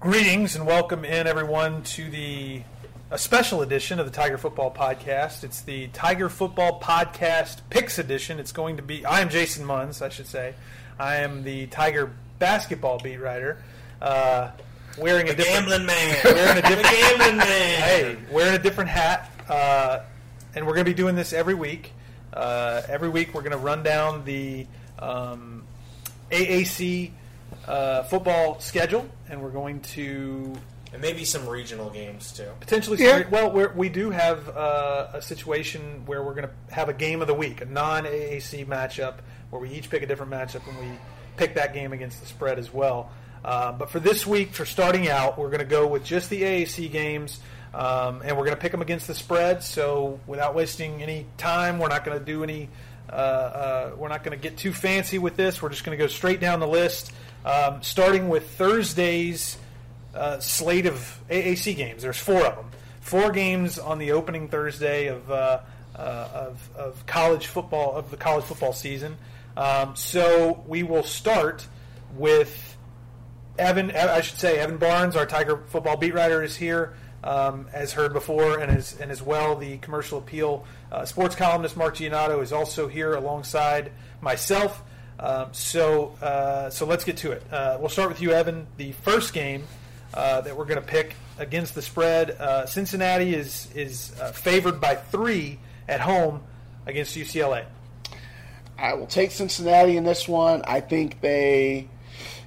Greetings and welcome in everyone to the a special edition of the Tiger Football Podcast. It's the Tiger Football Podcast Picks edition. It's going to be. I am Jason Munz, I should say. I am the Tiger basketball beat writer. Uh, wearing a The different gambling man. wearing a different gambling man. hey, wearing a different hat, uh, and we're going to be doing this every week. Uh, every week, we're going to run down the um, AAC uh, football schedule, and we're going to And maybe some regional games too. potentially. Yeah. Well, we're, we do have uh, a situation where we're going to have a game of the week, a non-AAC matchup, where we each pick a different matchup, and we pick that game against the spread as well. Uh, but for this week, for starting out, we're going to go with just the AAC games, um, and we're going to pick them against the spread. So without wasting any time, we're not going to do any. Uh, uh, we're not going to get too fancy with this. We're just going to go straight down the list, um, starting with Thursday's uh, slate of AAC games. There's four of them. Four games on the opening Thursday of uh, uh, of, of college football of the college football season. Um, so we will start with Evan. I should say Evan Barnes, our Tiger football beat writer, is here. Um, as heard before, and as and as well, the commercial appeal uh, sports columnist Mark Giannotto is also here alongside myself. Um, so uh, so let's get to it. Uh, we'll start with you, Evan. The first game uh, that we're going to pick against the spread. Uh, Cincinnati is is uh, favored by three at home against UCLA. I will take Cincinnati in this one. I think they.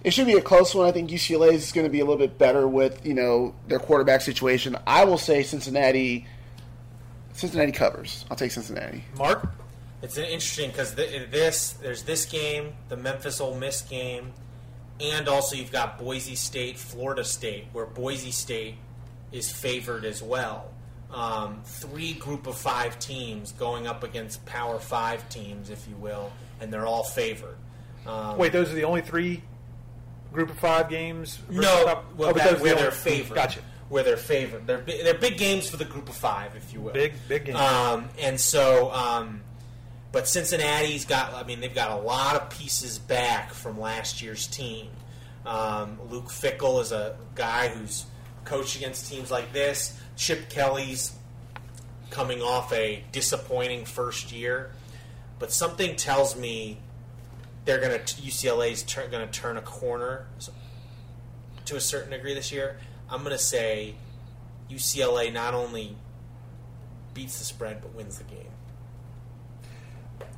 It should be a close one. I think UCLA is going to be a little bit better with you know their quarterback situation. I will say Cincinnati. Cincinnati covers. I'll take Cincinnati. Mark, It's an interesting because th- this there's this game, the Memphis Ole Miss game, and also you've got Boise State, Florida State, where Boise State is favored as well. Um, three group of five teams going up against Power Five teams, if you will, and they're all favored. Um, wait, those are the only three group of five games. No, well, oh, but that- where the they're favored. Gotcha. Where they're favored. They're they're big games for the group of five, if you will. Big big game. Um, and so, um, but Cincinnati's got. I mean, they've got a lot of pieces back from last year's team. Um, Luke Fickell is a guy who's coached against teams like this. Chip Kelly's coming off a disappointing first year, but something tells me they're going to UCLA's tur- going to turn a corner to a certain degree this year. I'm going to say UCLA not only beats the spread but wins the game.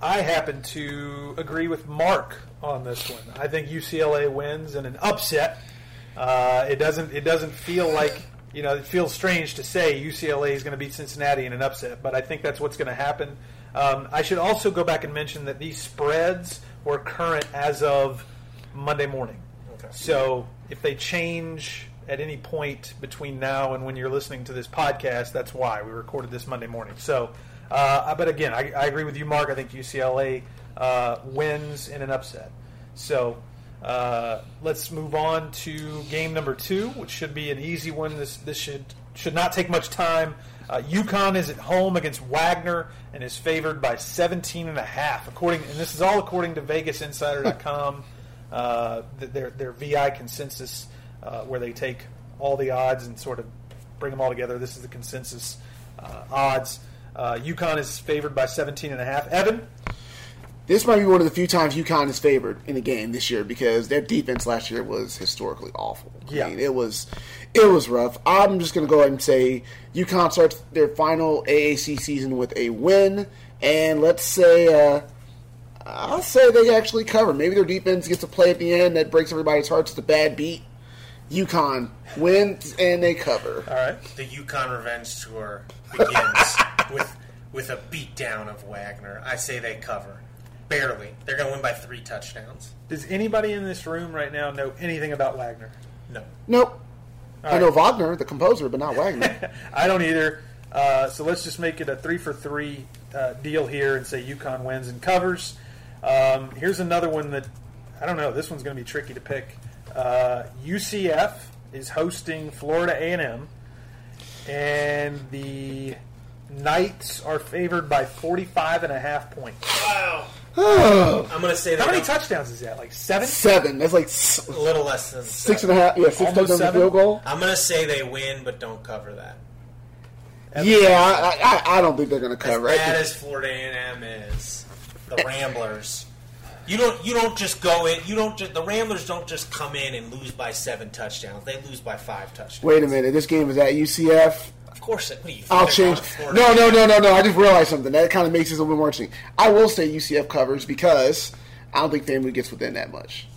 I happen to agree with Mark on this one. I think UCLA wins in an upset. Uh, it doesn't. It doesn't feel like you know. It feels strange to say UCLA is going to beat Cincinnati in an upset, but I think that's what's going to happen. Um, I should also go back and mention that these spreads were current as of Monday morning. Okay. So if they change at any point between now and when you're listening to this podcast, that's why we recorded this Monday morning. So, uh, but again, I, I agree with you, Mark. I think UCLA uh, wins in an upset. So uh, let's move on to game number two, which should be an easy one. This this should should not take much time. Uh, UConn is at home against Wagner and is favored by 17 and a half. According, and this is all according to VegasInsider.com, uh, their their VI consensus, uh, where they take all the odds and sort of bring them all together. This is the consensus uh, odds. Uh, UConn is favored by 17 and a half. Evan, This might be one of the few times UConn is favored in a game this year because their defense last year was historically awful. Yeah. I mean, it was it was rough. I'm just going to go ahead and say UConn starts their final AAC season with a win, and let's say uh, I'll say they actually cover. Maybe their defense gets a play at the end that breaks everybody's hearts. It's a bad beat. UConn wins and they cover. all right. The UConn Revenge Tour begins with with a beatdown of Wagner. I say they cover. Barely. They're going to win by three touchdowns. Does anybody in this room right now know anything about Wagner? No. Nope. All I know. Wagner, the composer, but not Wagner. I don't either. Uh, so let's just make it a three for three uh, deal here and say UConn wins and covers. Um, here's another one that I don't know. This one's going to be tricky to pick. Uh, UCF is hosting Florida A&M, and the Knights are favored by 45 and a half points. Wow. I'm going to say that How many touchdowns is that? Like seven? Seven. That's like s- a little less than six and seven. a half. Yeah, six Almost touchdowns and seven? field goal. I'm going to say they win, but don't cover that. Yeah, I, I, I don't think they're going to As cover. I bad as Florida A&M is, the Rattlers. You don't. You don't just go in. You don't. Just, the Rattlers don't just come in and lose by seven touchdowns. They lose by five touchdowns. Wait a minute. This game is at UCF. Of course. It, what do you? I'll change. going to Florida No, no, no, no, no. I just realized something. That kind of makes this a little bit more interesting. I will say UCF covers because I don't think FAMU gets within that much.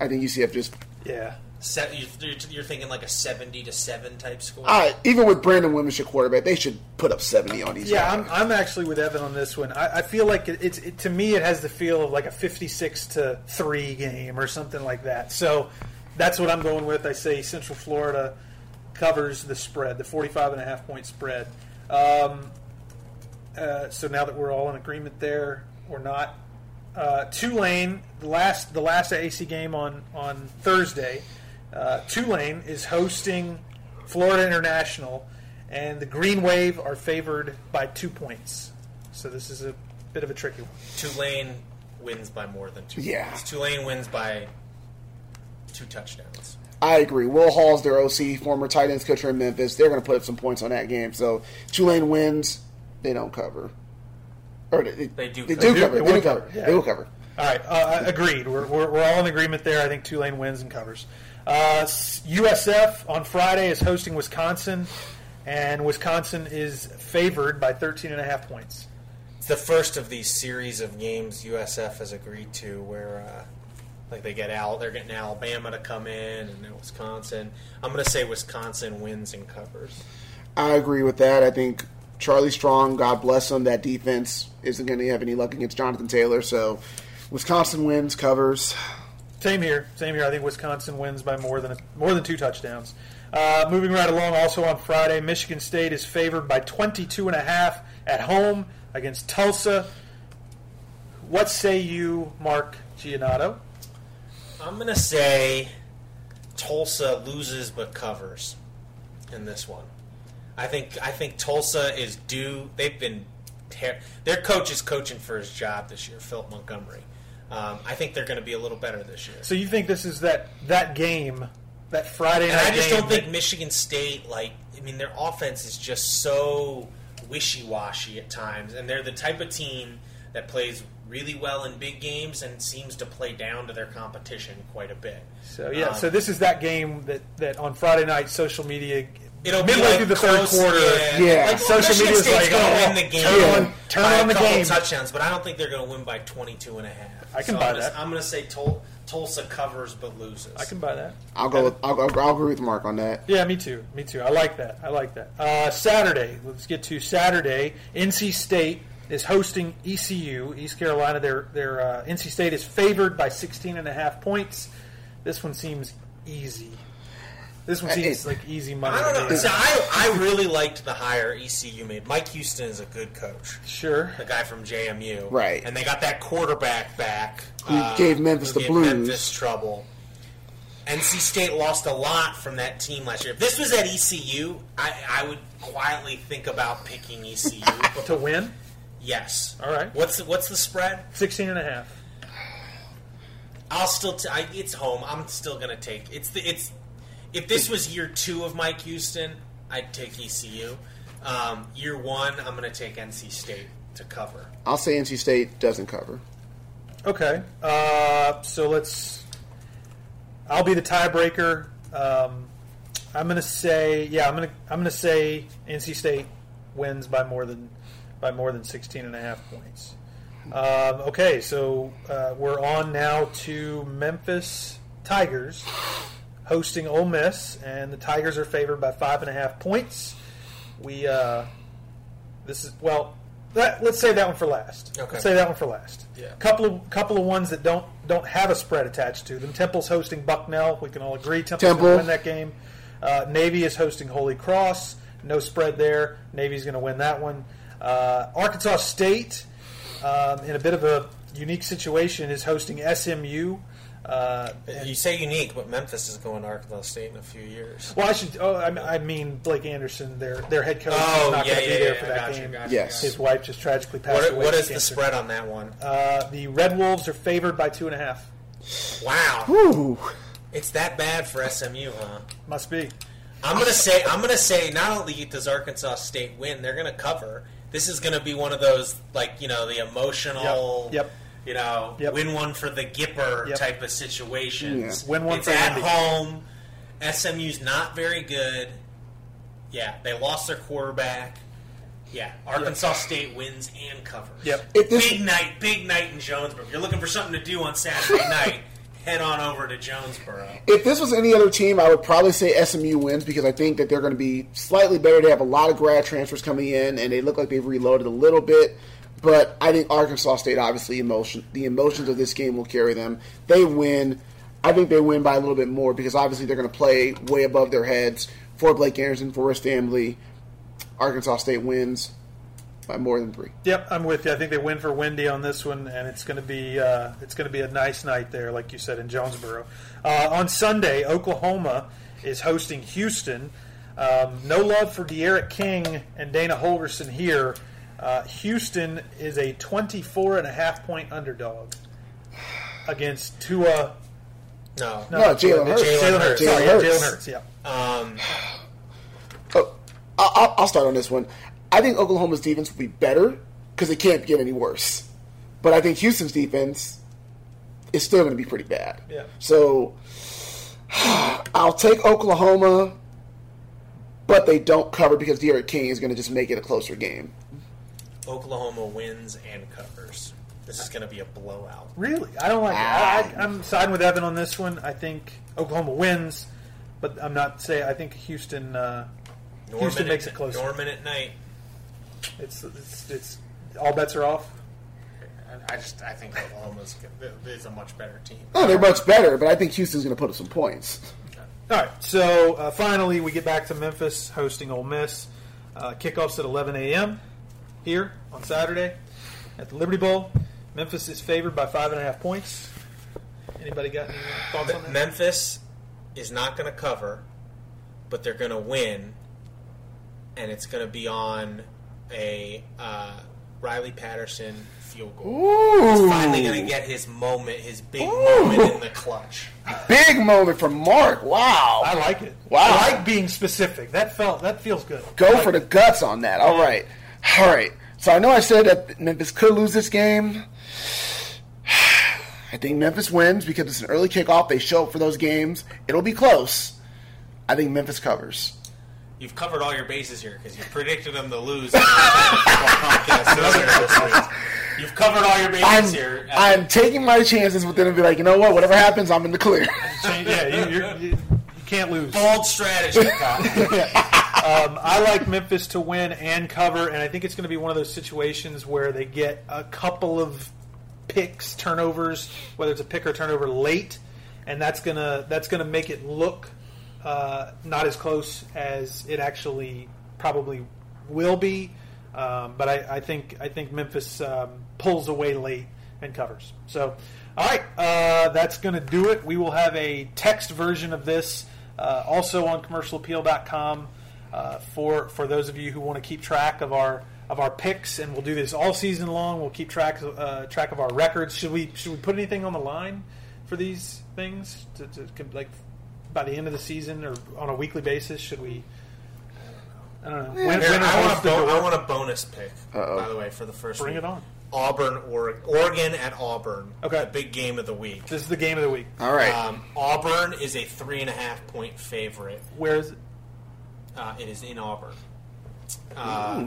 I think UCF just. Yeah. Se- you're, you're thinking like a seventy to seven type score. I, even with Brandon Wimbush at quarterback, they should put up 70 on these Yeah, guys. I'm, I'm actually with Evan on this one. I, I feel like it, it's it, to me it has the feel of like a 56 to three game or something like that. So that's what I'm going with. I say Central Florida covers the spread, the 45 and a half point spread. Um, uh, so now that we're all in agreement there, or not. Uh, Tulane, the last the last AC game on on Thursday. Uh, Tulane is hosting Florida International, and the Green Wave are favored by two points. So this is a bit of a tricky one. Tulane wins by more than two. Yeah. points. Tulane wins by two touchdowns. I agree. Will Hall's their OC, former tight ends coach in Memphis. They're going to put up some points on that game. So Tulane wins. They don't cover. Or they, They do They cover. do cover. They They, will do cover. cover, yeah. They will cover. All right, uh, agreed. We're, we're, we're all in agreement there. I think Tulane wins and covers. Uh, USF on Friday is hosting Wisconsin, and Wisconsin is favored by 13 and a half points. It's the first of these series of games USF has agreed to where, uh, like, they get out. They're getting Alabama to come in and then Wisconsin. I'm going to say Wisconsin wins and covers. I agree with that. I think Charlie Strong, God bless him, that defense isn't going to have any luck against Jonathan Taylor. So Wisconsin wins, covers. Same here. Same here. I think Wisconsin wins by more than more than two touchdowns. Uh, moving right along, also on Friday, Michigan State is favored by 22 and a half at home against Tulsa. What say you, Mark Giannotto? I'm going to say Tulsa loses but covers in this one. I think I think Tulsa is due. They've been ter- their coach is coaching for his job this year, Philip Montgomery. Um, I think they're going to be a little better this year. So you think this is that that game, that Friday And night I just don't think that- Michigan State, like, I mean, their offense is just so wishy washy at times, and they're the type of team that plays really well in big games and seems to play down to their competition quite a bit. So yeah, Um, so this is that game that, that on Friday night social media It'll be midway like through the third quarter. Yeah, Yeah. Like, Social media is like, going to oh, win the game turn on- turn by on the a couple game. touchdowns, but I don't think they're going to win by 22 and a half. I can So buy I'm gonna, that. I'm going to say Tul- Tulsa covers but loses. I can buy that. I'll go. With, I'll, I'll, I'll agree with Mark on that. Yeah, me too. Me too. I like that. I like that. Uh, Saturday. Let's get to Saturday. NC State is hosting ECU, East Carolina. Their their uh, NC State is favored by 16 and a half points. This one seems easy. This one seems like easy money. I don't know. me. So I, I really liked the hire ECU made. Mike Houston is a good coach. Sure. the guy from JMU. Right. And they got that quarterback back. uh, Who gave Memphis who the gave blues. Memphis trouble. NC State lost a lot from that team last year. If this was at ECU, I, I would quietly think about picking ECU. To win, yes. All right. What's the, what's the spread? 16 and a half. I'll still. T- I, it's home. I'm still gonna take. It's the. It's. If this was year two of Mike Houston, I'd take ECU. Um, year one, I'm gonna take NC State to cover. I'll say NC State doesn't cover. Okay. Uh, so let's. I'll be the tiebreaker. Um, I'm going to say, yeah, I'm going to I'm going to say NC State wins by more than by more than 16 and a half points. Um, okay, so uh, we're on now to Memphis Tigers hosting Ole Miss, and the Tigers are favored by five and a half points. We uh, this is well. That, let's say that one for last. Okay. Let's say that one for last. Yeah. Couple of couple of ones that don't don't have a spread attached to them. Temple's hosting Bucknell. We can all agree Temple's going Temple. to win that game. Uh, Navy is hosting Holy Cross. No spread there. Navy's going to win that one. Uh, Arkansas State, um, in a bit of a unique situation, is hosting SMU. Uh, You say unique, but Memphis is going to Arkansas State in a few years. well, I should. Oh, I, I mean Blake Anderson, their their head coach, Oh, is not yeah, going to yeah, be there yeah, for that gotcha, game. gotcha, Yes. His wife just tragically passed What, away. What is the cancer. spread on that one? Uh, the Red Wolves are favored by two and a half. Wow, Ooh. it's that bad for SMU, huh? Must be. I'm gonna say I'm gonna say not only does Arkansas State win, they're gonna cover. This is gonna be one of those like you know the emotional, Yep, yep. you know, Yep. win one for the Gipper Yep. type of situations. Yeah. Win one it's for at Indy. home. SMU's not very good. Yeah, they lost their quarterback. Yeah, Arkansas State wins and covers. Yep. If this- big night, big night in Jonesboro. If you're looking for something to do on Saturday night, head on over to Jonesboro. If this was any other team, I would probably say SMU wins because I think that they're going to be slightly better. They have a lot of grad transfers coming in, and they look like they've reloaded a little bit. But I think Arkansas State, obviously, emotion the emotions of this game will carry them. They win. I think they win by a little bit more because obviously they're going to play way above their heads for Blake Anderson, for his family. Arkansas State wins by more than three. Yep, I'm with you. I think they win for Wendy on this one, and it's going to be uh, it's going to be a nice night there, like you said in Jonesboro. Uh, on Sunday, Oklahoma is hosting Houston. Um, no love for D'Eriq King and Dana Holgorsen here. Uh, Houston is a 24 and a half point underdog against Tua. No, No, Jalen Hurts. Jalen Hurts. Jalen Sorry, yeah, Hurts. Jalen Hurts. Yeah. Um, Oh, I'll, I'll start on this one. I think Oklahoma's defense will be better because it can't get any worse. But I think Houston's defense is still going to be pretty bad. Yeah. So I'll take Oklahoma, but they don't cover because D'Eriq King is going to just make it a closer game. Oklahoma wins and covers. This is going to be a blowout. Really, I don't like it. I, I, I'm siding with Evan on this one. I think Oklahoma wins, but I'm not saying. I think Houston. Uh, Houston makes at, it closer. Norman at night. It's, it's it's all bets are off. I- I just I think Oklahoma's is a much better team. Oh, they're much better, but I think Houston's going to put up some points. All right, so uh, finally we get back to Memphis hosting Ole Miss. Uh, kickoffs at 11 a.m. here on Saturday at the Liberty Bowl. Memphis is favored by five and a half points. Anybody got any thoughts on that? Memphis is not going to cover, but they're going to win, and it's going to be on a uh, Riley Patterson field goal. Ooh, Finally going to get his moment, his big moment in the clutch. big moment from Mark. Wow, I like it. Wow. I like being specific. That felt that feels good. Go I for the guts on that. All right. All right. So I know I said that Memphis could lose this game. I think Memphis wins because it's an early kickoff. They show up for those games. It'll be close. I think Memphis covers. You've covered all your bases here because you predicted them to lose. in the podcast earlier this week. You've covered all your bases I'm, here. I'm taking my chances with them and be like, you know what? Whatever happens, I'm in the clear. Yeah, you, you're, you, you can't lose. bold strategy. Kyle. Um, I like Memphis to win and cover, and I think it's going to be one of those situations where they get a couple of picks, turnovers, whether it's a pick or turnover late, and that's gonna that's gonna make it look uh, not as close as it actually probably will be. Um, but I, I think I think Memphis um, pulls away late and covers. So, all right, uh, that's going to do it. We will have a text version of this uh, also on commercialappeal.com uh, for for those of you who want to keep track of our of our picks, and we'll do this all season long. We'll keep track uh, track of our records. Should we should we put anything on the line for these things to, to like by the end of the season or on a weekly basis? Should we? I don't know. Win- Here, winner I, want a bo- I want a bonus pick, Uh-oh. by the way, for the first Bring week. it on. Auburn, Oregon, Oregon at Auburn. Okay. The big game of the week. This is the game of the week. All right. Um, Auburn is a three and a half point favorite. Where is it? Uh, it is in Auburn. Uh,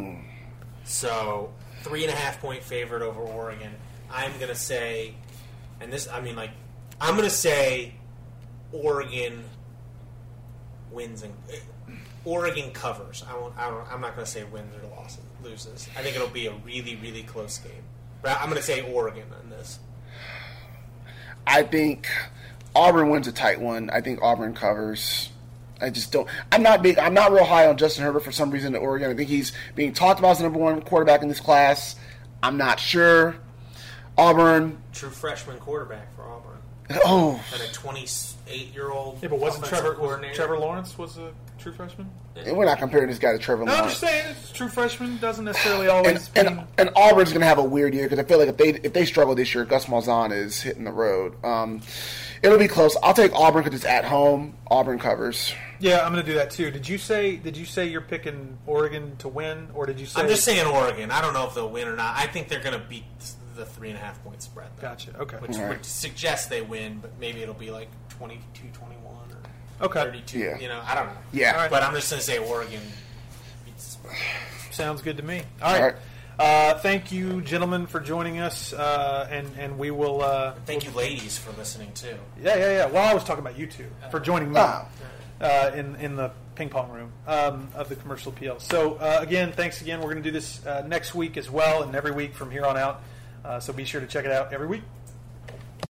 so three and a half point favorite over Oregon. I'm gonna say, and this I mean like I'm gonna say Oregon wins and uh, Oregon covers. I won't. I don't, I'm not gonna say wins or losses, loses. I think it'll be a really really close game. But I'm gonna say Oregon on this. I think Auburn wins a tight one. I think Auburn covers. I just don't. I'm not big. I'm not real high on Justin Herbert for some reason at Oregon. I think he's being talked about as the number one quarterback in this class. I'm not sure. Auburn. True freshman quarterback for Auburn. Oh, That a 28 year old. Yeah, but wasn't Trevor was. Trevor Lawrence was a true freshman? and we're not comparing this guy to Trevor No, I'm just saying, it's true freshman doesn't necessarily always and, mean. and Auburn's going to have a weird year because I feel like if they if they struggle this year, Gus Malzahn is hitting the road. Um, it'll be close. I'll take Auburn because it's at home. Auburn covers. Yeah, I'm going to do that too. Did you say? Did you say you're picking Oregon to win, or did you say? I'm just saying Oregon. I don't know if they'll win or not. I think they're going to beat the three and a half point spread. Though, Gotcha. Okay. Which All right. would suggest they win, but maybe it'll be like 22 21 or Okay. 32. Yeah. You know, I don't know. Yeah. All right. But I'm just going to say Oregon beats. Sounds good to me. All right. All right. Uh, thank you, gentlemen, for joining us, uh, and and we will. Uh, Thank you, ladies, for listening too. Yeah, yeah, yeah. Well, I was talking about you two for joining me Ah. uh, in in the ping pong room um, of the commercial appeal. So uh, again, thanks again. We're going to do this uh, next week as well, and every week from here on out. Uh, so be sure to check it out every week.